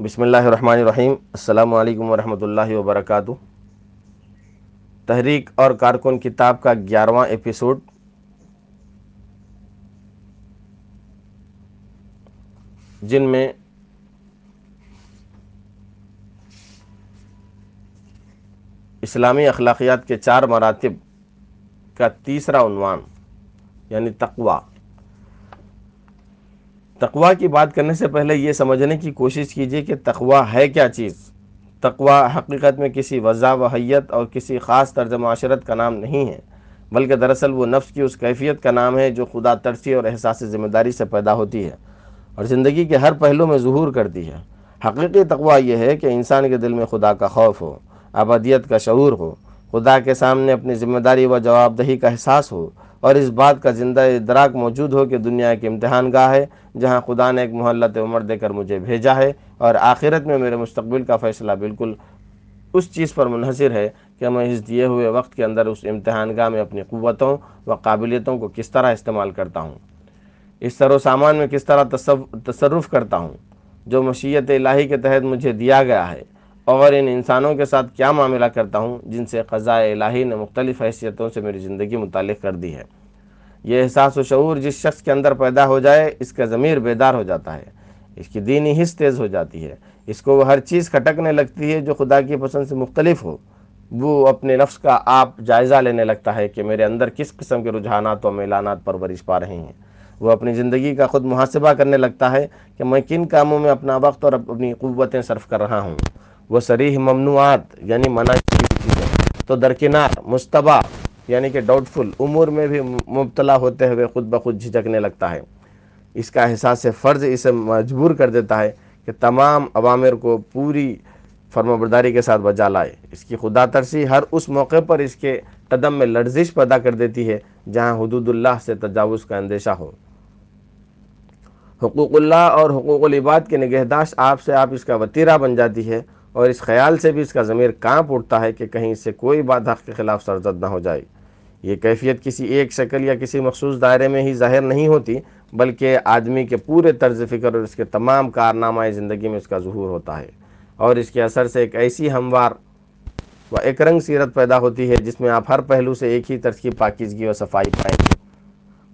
بسم اللہ الرحمن الرحیم۔ السلام علیکم ورحمۃ اللہ وبرکاتہ۔ تحریک اور کارکن کتاب کا گیارہواں ایپیسوڈ جن میں اسلامی اخلاقیات کے چار مراتب کا تیسرا عنوان یعنی تقوی۔ تقوا کی بات کرنے سے پہلے یہ سمجھنے کی کوشش کیجیے کہ تقوا ہے کیا چیز؟ تقوا حقیقت میں کسی وضع و حیت اور کسی خاص طرز معاشرت کا نام نہیں ہے، بلکہ دراصل وہ نفس کی اس کیفیت کا نام ہے جو خدا ترسی اور احساس ذمہ داری سے پیدا ہوتی ہے اور زندگی کے ہر پہلو میں ظہور کرتی ہے۔ حقیقی تقوا یہ ہے کہ انسان کے دل میں خدا کا خوف ہو، ابدیت کا شعور ہو، خدا کے سامنے اپنی ذمہ داری و جواب دہی کا احساس ہو اور اس بات کا زندہ ادراک موجود ہو کہ دنیا ایک امتحان گاہ ہے، جہاں خدا نے ایک محلت عمر دے کر مجھے بھیجا ہے اور آخرت میں میرے مستقبل کا فیصلہ بالکل اس چیز پر منحصر ہے کہ میں اس دیے ہوئے وقت کے اندر اس امتحان گاہ میں اپنی قوتوں و قابلیتوں کو کس طرح استعمال کرتا ہوں۔ اس طرح و سامان میں کس طرح تصرف کرتا ہوں، جو مشیت الہی کے تحت مجھے دیا گیا ہے۔ اور ان انسانوں کے ساتھ کیا معاملہ کرتا ہوں جن سے قضاء الہی نے مختلف حیثیتوں سے میری زندگی متعلق کر دی ہے۔ یہ احساس و شعور جس شخص کے اندر پیدا ہو جائے، اس کا ضمیر بیدار ہو جاتا ہے۔ اس کی دینی حص تیز ہو جاتی ہے۔ اس کو وہ ہر چیز کھٹکنے لگتی ہے جو خدا کی پسند سے مختلف ہو۔ وہ اپنے نفس کا آپ جائزہ لینے لگتا ہے کہ میرے اندر کس قسم کے رجحانات و میلانات پرورش پا رہے ہیں۔ وہ اپنی زندگی کا خود محاسبہ کرنے لگتا ہے کہ میں کن کاموں میں اپنا وقت اور اپنی قوتیں صرف کر رہا ہوں۔ وہ سریح ممنوعات یعنی منع کی چیزیں۔ تو درکنار مشتبہ یعنی کہ ڈاؤٹ فل امور میں بھی مبتلا ہوتے ہوئے خود بخود جھجکنے لگتا ہے۔ اس کا احساس فرض اسے مجبور کر دیتا ہے کہ تمام عوامر کو پوری فرم برداری کے ساتھ بجا لائے۔ اس کی خدا ترسی ہر اس موقع پر اس کے قدم میں لرزش پیدا کر دیتی ہے جہاں حدود اللہ سے تجاوز کا اندیشہ ہو۔ حقوق اللہ اور حقوق العباد کے نگہداشت آپ سے آپ اس کا وطیرہ بن جاتی ہے۔ اور اس خیال سے بھی اس کا ضمیر کانپ اٹھتا ہے کہ کہیں اس سے کوئی بات حق کے خلاف سرزد نہ ہو جائے۔ یہ کیفیت کسی ایک شکل یا کسی مخصوص دائرے میں ہی ظاہر نہیں ہوتی، بلکہ آدمی کے پورے طرز فکر اور اس کے تمام کارنامہ زندگی میں اس کا ظہور ہوتا ہے۔ اور اس کے اثر سے ایک ایسی ہموار و ایک رنگ سیرت پیدا ہوتی ہے جس میں آپ ہر پہلو سے ایک ہی طرز کی پاکیزگی و صفائی پائیں گے۔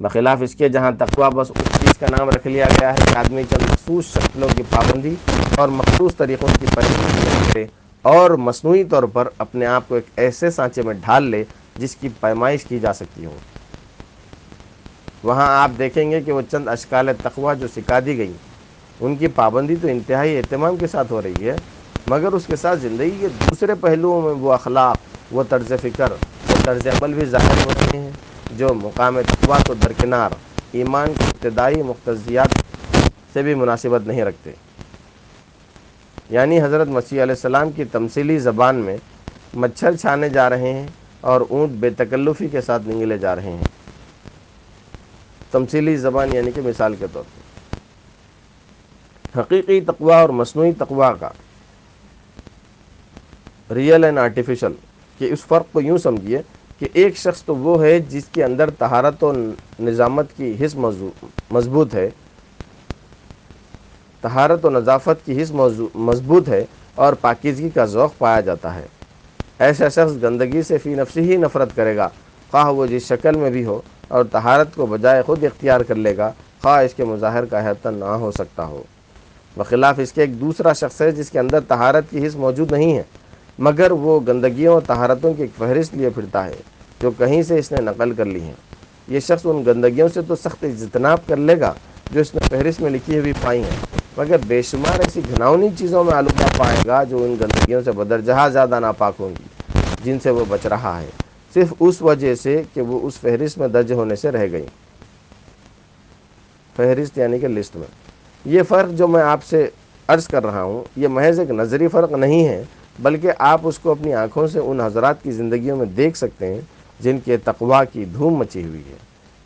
بخلاف اس کے جہاں تقوی بس اس چیز کا نام رکھ لیا گیا ہے کہ آدمی چند مخصوص شکلوں کی پابندی اور مخصوص طریقوں کی کرے اور مصنوعی طور پر اپنے آپ کو ایک ایسے سانچے میں ڈھال لے جس کی پیمائش کی جا سکتی ہو۔ وہاں آپ دیکھیں گے کہ وہ چند اشکال تقوی جو سکھا دی گئی ان کی پابندی تو انتہائی اہتمام کے ساتھ ہو رہی ہے، مگر اس کے ساتھ زندگی کے دوسرے پہلوؤں میں وہ اخلاق، وہ طرز فکر، وہ طرز عمل بھی ظاہر ہو رہے ہیں، جو مقام تقوی کو درکنار، ایمان کی ابتدائی مختصیات سے بھی مناسبت نہیں رکھتے۔ یعنی حضرت مسیح علیہ السلام کی تمثیلی زبان میں مچھر چھانے جا رہے ہیں اور اونٹ بے تکلفی کے ساتھ نگلے جا رہے ہیں۔ تمثیلی زبان یعنی کہ مثال کے طور پر۔ حقیقی تقوی اور مصنوعی تقوی کا ریئل اینڈ آرٹیفیشل کہ اس فرق کو یوں سمجھیے کہ ایک شخص تو وہ ہے جس کے اندر تہارت و نظامت کی حص مضبوط ہے۔ تہارت و نظافت کی حص مضبوط ہے اور پاکیزگی کا ذوق پایا جاتا ہے۔ ایسا شخص گندگی سے فی نفسی ہی نفرت کرے گا۔ خواہ وہ جس شکل میں بھی ہو اور تہارت کو بجائے خود اختیار کر لے گا، خواہ اس کے مظاہر کا حتن نہ ہو سکتا ہو۔ بخلاف اس کے ایک دوسرا شخص ہے جس کے اندر تہارت کی حص موجود نہیں ہے، مگر وہ گندگیوں اور تہارتوں کی ایک فہرست لیے پھرتا ہے، جو کہیں سے اس نے نقل کر لی ہیں۔ یہ شخص ان گندگیوں سے تو سخت اجتناب کر لے گا، جو اس نے فہرست میں لکھی ہوئی پائی ہیں۔ مگر بے شمار ایسی گھناؤنی چیزوں میں آلودہ پائے گا جو ان گندگیوں سے بدرجہ زیادہ ناپاک ہوں گی، جن سے وہ بچ رہا ہے۔ صرف اس وجہ سے کہ وہ اس فہرست میں درج ہونے سے رہ گئی فہرست یعنی کہ لسٹ میں۔ یہ فرق جو میں آپ سے عرض کر رہا ہوں، یہ محض ایک نظری فرق نہیں ہے، بلکہ آپ اس کو اپنی آنکھوں سے ان حضرات کی زندگیوں میں دیکھ سکتے ہیں، جن کے تقوا کی دھوم مچی ہوئی ہے۔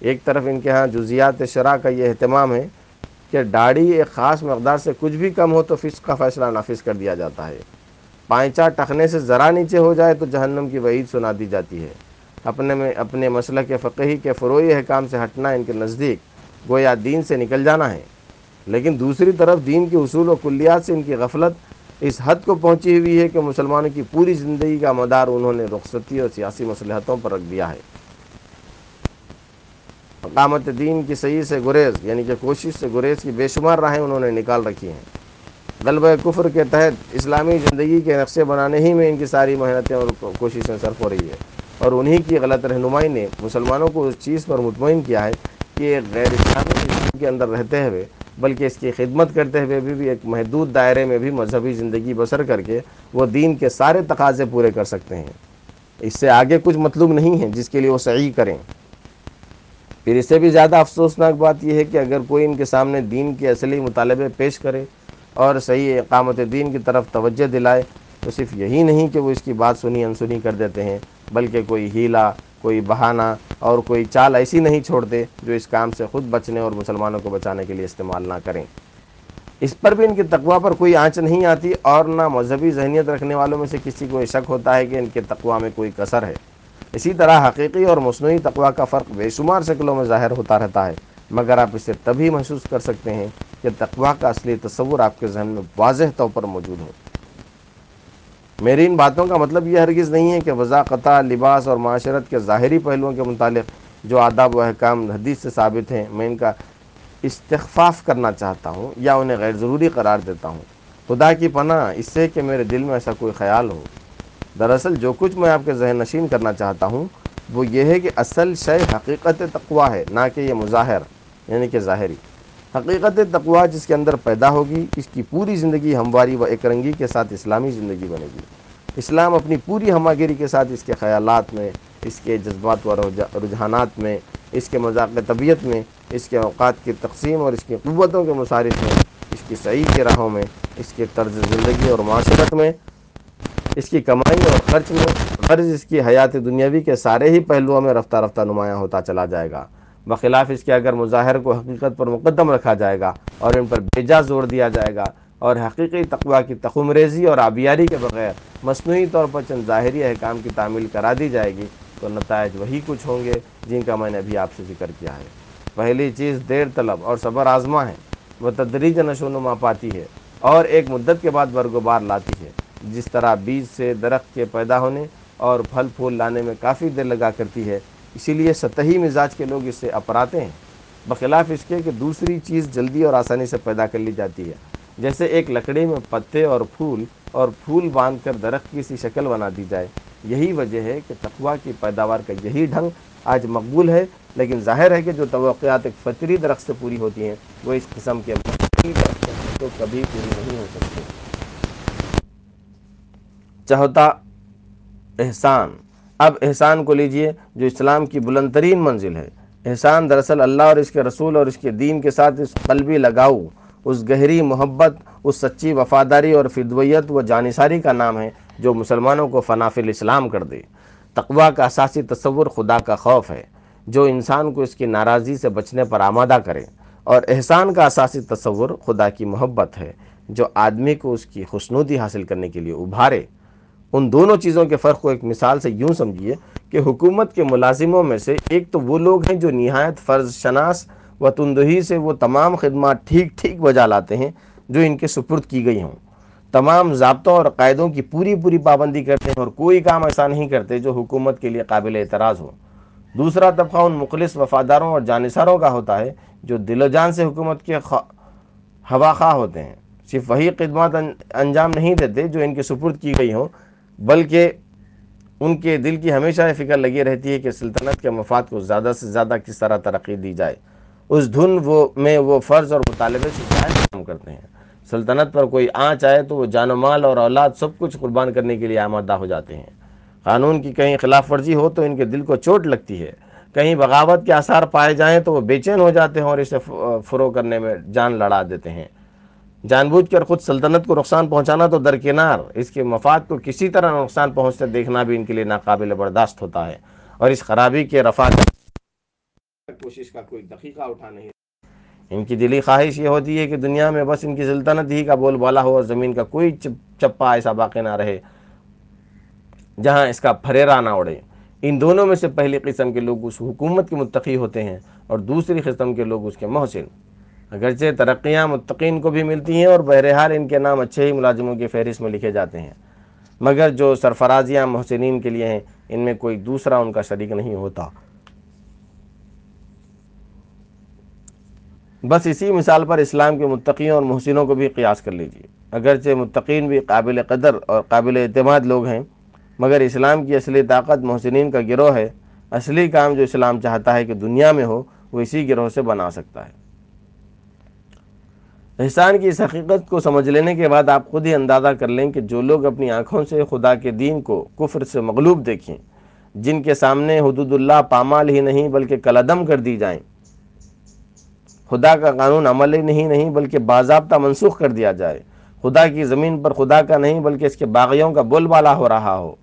ایک طرف ان کے ہاں جزیات شرح کا یہ اہتمام ہے کہ داڑھی ایک خاص مقدار سے کچھ بھی کم ہو تو فسق کا فیصلہ نافذ کر دیا جاتا ہے۔ پائنچا ٹخنے سے ذرا نیچے ہو جائے تو جہنم کی وعید سنا دی جاتی ہے۔ اپنے میں اپنے مسئلہ کے فقہی کے فروئی حکام سے ہٹنا ان کے نزدیک گویا دین سے نکل جانا ہے۔ لیکن دوسری طرف دین کے اصول و کلیات سے ان کی غفلت اس حد کو پہنچی ہوئی ہے کہ مسلمانوں کی پوری زندگی کا مدار انہوں نے رخصتی اور سیاسی مصلحتوں پر رکھ دیا ہے۔ اقامت دین کی صحیح سے گریز یعنی کہ کوشش سے گریز کی بے شمار راہیں انہوں نے نکال رکھی ہیں۔ غلبہ کفر کے تحت اسلامی زندگی کے نقشے بنانے ہی میں ان کی ساری محنتیں اور کوششیں صرف ہو رہی ہے۔ اور انہی کی غلط رہنمائی نے مسلمانوں کو اس چیز پر مطمئن کیا ہے کہ غیر اسلامی کے اندر رہتے ہوئے بلکہ اس کی خدمت کرتے ہوئے بھی, بھی ایک محدود دائرے میں بھی مذہبی زندگی بسر کر کے وہ دین کے سارے تقاضے پورے کر سکتے ہیں۔ اس سے آگے کچھ مطلوب نہیں ہے جس کے لیے وہ صحیح کریں۔ پھر اس سے بھی زیادہ افسوسناک بات یہ ہے کہ اگر کوئی ان کے سامنے دین کے اصلی مطالبے پیش کرے اور صحیح اقامت دین کی طرف توجہ دلائے، تو صرف یہی نہیں کہ وہ اس کی بات سنی انسنی کر دیتے ہیں، بلکہ کوئی ہیلا، کوئی بہانہ اور کوئی چال ایسی نہیں چھوڑتے جو اس کام سے خود بچنے اور مسلمانوں کو بچانے کے لیے استعمال نہ کریں۔ اس پر بھی ان کی تقوا پر کوئی آنچ نہیں آتی اور نہ مذہبی ذہنیت رکھنے والوں میں سے کسی کو شک ہوتا ہے کہ ان کے تقوا میں کوئی کثر ہے۔ اسی طرح حقیقی اور مصنوعی تقوا کا فرق بے شمار شکلوں میں ظاہر ہوتا رہتا ہے، مگر آپ اسے تبھی محسوس کر سکتے ہیں کہ تقوا کا اصلی تصور آپ کے ذہن میں واضح طور پر موجود ہو۔ میری ان باتوں کا مطلب یہ ہرگز نہیں ہے کہ وضاقتہ، لباس اور معاشرت کے ظاہری پہلوؤں کے متعلق جو آداب و احکام حدیث سے ثابت ہیں، میں ان کا استخفاف کرنا چاہتا ہوں یا انہیں غیر ضروری قرار دیتا ہوں۔ خدا کی پناہ، اس سے کہ میرے دل میں ایسا کوئی خیال ہو۔ دراصل جو کچھ میں آپ کے ذہن نشین کرنا چاہتا ہوں، وہ یہ ہے کہ اصل شے حقیقت تقوا ہے، نہ کہ یہ مظاہر یعنی کہ ظاہری۔ حقیقت تقوا جس کے اندر پیدا ہوگی، اس کی پوری زندگی ہمواری و ایک رنگی کے ساتھ اسلامی زندگی بنے گی۔ اسلام اپنی پوری ہماگیری کے ساتھ اس کے خیالات میں، اس کے جذبات و رجحانات میں، اس کے مذاق طبیعت میں، اس کے اوقات کی تقسیم اور اس کی قوتوں کے مصارف میں، اس کی صحیح کے راہوں میں، اس کے طرز زندگی اور معاشرت میں اس کی کمائی اور خرچ میں غرض اس کی حیات دنیاوی کے سارے ہی پہلوؤں میں رفتہ رفتہ نمایاں ہوتا چلا جائے گا۔ بخلاف اس کے اگر مظاہر کو حقیقت پر مقدم رکھا جائے گا اور ان پر بیجا زور دیا جائے گا اور حقیقی تقوی کی تخم ریزی اور آبیاری کے بغیر مصنوعی طور پر چند ظاہری احکام کی تعمیل کرا دی جائے گی، تو نتائج وہی کچھ ہوں گے جن کا میں نے ابھی آپ سے ذکر کیا ہے۔ پہلی چیز دیر طلب اور صبر آزما ہے۔ وہ تدریج نشو نما پاتی ہے اور ایک مدت کے بعد برگ و بار لاتی ہے۔ جس طرح بیج سے درخت کے پیدا ہونے اور پھل پھول لانے میں کافی دیر لگا کرتی ہے، اسی لیے سطحی مزاج کے لوگ اس سے اپراتے ہیں۔ بخلاف اس کے کہ دوسری چیز جلدی اور آسانی سے پیدا کر لی جاتی ہے۔ جیسے ایک لکڑی میں پتے اور پھول اور پھول باندھ کر درخت کی سی شکل بنا دی جائے۔ یہی وجہ ہے کہ تقوا کی پیداوار کا یہی ڈھنگ آج مقبول ہے، لیکن ظاہر ہے کہ جو توقعات ایک فطری درخت سے پوری ہوتی ہیں، وہ اس قسم کے تو کبھی پوری نہیں ہو سکتی۔ چہتا احسان۔ اب احسان کو لیجیے جو اسلام کی بلند ترین منزل ہے۔ احسان دراصل اللہ اور اس کے رسول اور اس کے دین کے ساتھ اس قلبی لگاؤ، اس گہری محبت، اس سچی وفاداری اور فدویت و جانصاری کا نام ہے جو مسلمانوں کو فناف الاسلام کر دے۔ تقوا کا اساسی تصور خدا کا خوف ہے۔ جو انسان کو اس کی ناراضی سے بچنے پر آمادہ کرے۔ اور احسان کا اساسی تصور خدا کی محبت ہے، جو آدمی کو اس کی خشنودی حاصل کرنے کے لیے ابھارے۔ ان دونوں چیزوں کے فرق کو ایک مثال سے یوں سمجھیے کہ حکومت کے ملازموں میں سے ایک تو وہ لوگ ہیں جو نہایت فرض شناس و تندہی سے وہ تمام خدمات ٹھیک ٹھیک بجا لاتے ہیں جو ان کے سپرد کی گئی ہوں۔ تمام ضابطوں اور قاعدوں کی پوری پوری پابندی کرتے ہیں اور کوئی کام ایسا نہیں کرتے جو حکومت کے لیے قابل اعتراض ہو۔ دوسرا طبقہ ان مخلص وفاداروں اور جانصاروں کا ہوتا ہے جو دل و جان سے حکومت کے ہوا خواہ ہوتے ہیں۔ صرف وہی خدمات انجام نہیں دیتے جو ان کے سپرد کی گئی ہوں۔ بلکہ ان کے دل کی ہمیشہ یہ فکر لگی رہتی ہے کہ سلطنت کے مفاد کو زیادہ سے زیادہ کس طرح ترقی دی جائے۔ اس دھن وہ میں وہ فرض اور مطالبے سے کام کرتے ہیں۔ سلطنت پر کوئی آنچ آئے تو وہ جان و مال اور اولاد سب کچھ قربان کرنے کے لیے آمادہ ہو جاتے ہیں۔ قانون کی کہیں خلاف ورزی ہو تو ان کے دل کو چوٹ لگتی ہے۔ کہیں بغاوت کے آثار پائے جائیں تو وہ بے چین ہو جاتے ہیں اور اسے فروغ کرنے میں جان لڑا دیتے ہیں۔ جان بوجھ کر خود سلطنت کو نقصان پہنچانا تو درکنار اس کے مفاد کو کسی طرح نقصان پہنچتے دیکھنا بھی ان کے لیے ناقابل برداشت ہوتا ہے۔ اور اس خرابی کے رفع کوشش کا کوئی دقیقہ اٹھا نہیں۔ ان کی دلی خواہش یہ ہوتی ہے کہ دنیا میں بس ان کی سلطنت ہی کا بول بالا ہو اور زمین کا کوئی چپا ایسا باقی نہ رہے جہاں اس کا پھریرا نہ اڑے۔ ان دونوں میں سے پہلی قسم کے لوگ اس حکومت کے متقی ہوتے ہیں اور دوسری قسم کے لوگ اس کے محسن۔ اگرچہ ترقیاں متقین کو بھی ملتی ہیں اور بہرحال ان کے نام اچھے ہی ملازموں کی فہرست میں لکھے جاتے ہیں۔ مگر جو سرفرازیاں محسنین کے لیے ہیں، ان میں کوئی دوسرا ان کا شریک نہیں ہوتا۔ بس اسی مثال پر اسلام کے متقیوں اور محسنوں کو بھی قیاس کر لیجیے اگرچہ متقین بھی قابل قدر اور قابل اعتماد لوگ ہیں، مگر اسلام کی اصلی طاقت محسنین کا گروہ ہے۔ اصلی کام جو اسلام چاہتا ہے کہ دنیا میں ہو، وہ اسی گروہ سے بنا سکتا ہے۔ احسان کی اس حقیقت کو سمجھ لینے کے بعد آپ خود ہی اندازہ کر لیں کہ جو لوگ اپنی آنکھوں سے خدا کے دین کو کفر سے مغلوب دیکھیں، جن کے سامنے حدود اللہ پامال ہی نہیں بلکہ کلدم کر دی جائیں۔ خدا کا قانون عمل ہی نہیں نہیں بلکہ باضابطہ منسوخ کر دیا جائے۔ خدا کی زمین پر خدا کا نہیں بلکہ اس کے باغیوں کا بول بالا ہو رہا ہو۔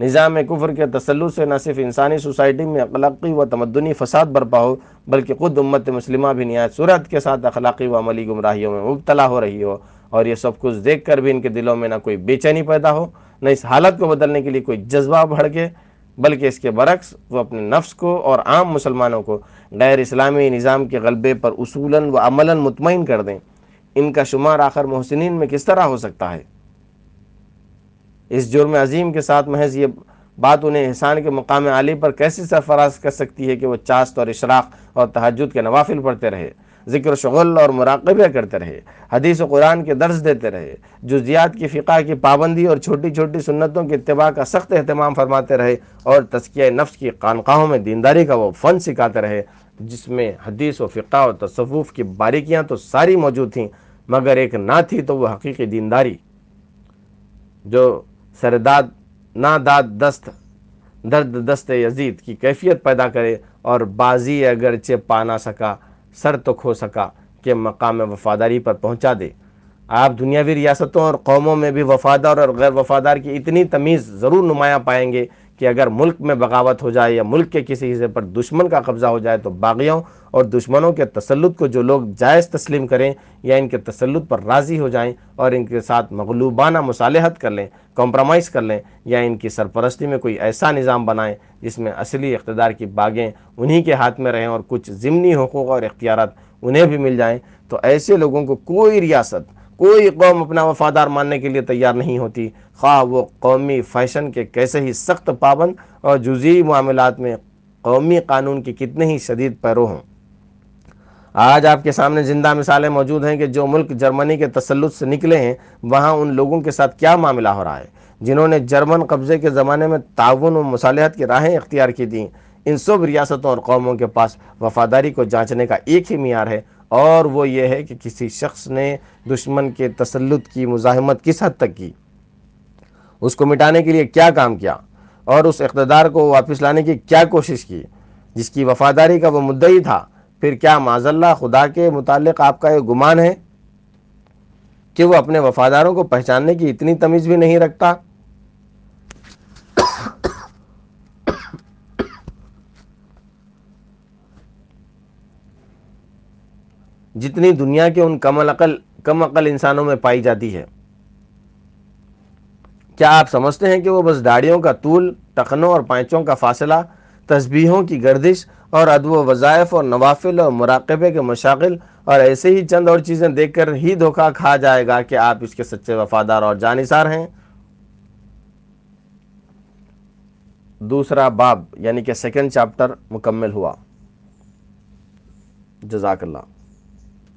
نظام کفر کے تسلط سے نہ صرف انسانی سوسائٹی میں اخلاقی و تمدنی فساد برپا ہو، بلکہ خود امت مسلمہ بھی نہایت صورت کے ساتھ اخلاقی و عملی گمراہیوں میں مبتلا ہو رہی ہو۔ اور یہ سب کچھ دیکھ کر بھی ان کے دلوں میں نہ کوئی بے چینی پیدا ہو، نہ اس حالت کو بدلنے کے لیے کوئی جذبہ بڑھ بلکہ اس کے برعکس وہ اپنے نفس کو اور عام مسلمانوں کو غیر اسلامی نظام کے غلبے پر اصولاً و عملاً مطمئن کر دیں۔ ان کا شمار آخر محسنین میں کس طرح ہو سکتا ہے؟ اس جرم عظیم کے ساتھ محض یہ بات انہیں احسان کے مقام عالی پر کیسے سرفراز کر سکتی ہے کہ وہ چاست اور اشراق اور تحجد کے نوافل پڑھتے رہے، ذکر و شغل اور مراقبے کرتے رہے، حدیث و قرآن کے درس دیتے رہے جزیات کی فقہ کی پابندی اور چھوٹی چھوٹی سنتوں کے اتباع کا سخت اہتمام فرماتے رہے اور تزکیہ نفس کی خانقاہوں میں دینداری کا وہ فن سکھاتے رہے، جس میں حدیث و فقہ اور تصوف کی باریکیاں تو ساری موجود تھیں، مگر ایک نہ تھی تو وہ حقیقی دینداری جو سرداد نہ داد دست، درد دست یزید کی کیفیت پیدا کرے اور بازی اگرچہ پا نہ سکا، سر تو کھو سکا کہ مقام وفاداری پر پہنچا دے۔ آپ دنیاوی ریاستوں اور قوموں میں بھی وفادار اور غیر وفادار کی اتنی تمیز ضرور نمایاں پائیں گے کہ اگر ملک میں بغاوت ہو جائے یا ملک کے کسی حصے پر دشمن کا قبضہ ہو جائے تو باغیوں اور دشمنوں کے تسلط کو جو لوگ جائز تسلیم کریں یا ان کے تسلط پر راضی ہو جائیں اور ان کے ساتھ مغلوبانہ مصالحت کر لیں کمپرومائز کر لیں یا ان کی سرپرستی میں کوئی ایسا نظام بنائیں جس میں اصلی اقتدار کی باغیں انہی کے ہاتھ میں رہیں اور کچھ ضمنی حقوق اور اختیارات انہیں بھی مل جائیں، تو ایسے لوگوں کو کوئی ریاست کوئی قوم اپنا وفادار ماننے کے لیے تیار نہیں ہوتی۔ خواہ وہ قومی فیشن کے کیسے ہی سخت پابند اور جزی معاملات میں قومی قانون کی کتنے ہی شدید پیرو ہوں۔ آج آپ کے سامنے زندہ مثالیں موجود ہیں کہ جو ملک جرمنی کے تسلط سے نکلے ہیں، وہاں ان لوگوں کے ساتھ کیا معاملہ ہو رہا ہے؟ جنہوں نے جرمن قبضے کے زمانے میں تعاون و مصالحت کی راہیں اختیار کی تھیں۔ ان سب ریاستوں اور قوموں کے پاس وفاداری کو جانچنے کا ایک ہی معیار ہے۔ اور وہ یہ ہے کہ کسی شخص نے دشمن کے تسلط کی، مزاحمت کس حد تک کی؟ اس کو مٹانے کے لیے کیا کام کیا؟ اور اس اقتدار کو واپس لانے کی کیا کوشش کی؟ جس کی وفاداری کا وہ مدعی تھا، پھر کیا معذ اللہ خدا کے متعلق آپ کا یہ گمان ہے؟ کہ وہ اپنے وفاداروں کو پہچاننے کی اتنی تمیز بھی نہیں رکھتا؟ جتنی دنیا کے ان کم عقل کم عقل انسانوں میں پائی جاتی ہے۔ کیا آپ سمجھتے ہیں کہ وہ بس داڑیوں کا طول، ٹخنوں اور پائچوں کا فاصلہ، تسبیحوں کی گردش اور ادب و وظائف اور نوافل اور مراقبے کے مشاغل اور ایسے ہی چند اور چیزیں دیکھ کر ہی دھوکہ کھا جائے گا کہ آپ اس کے سچے وفادار اور جانصار ہیں؟ دوسرا باب یعنی کہ سیکنڈ چاپٹر مکمل ہوا۔ جزاک اللہ۔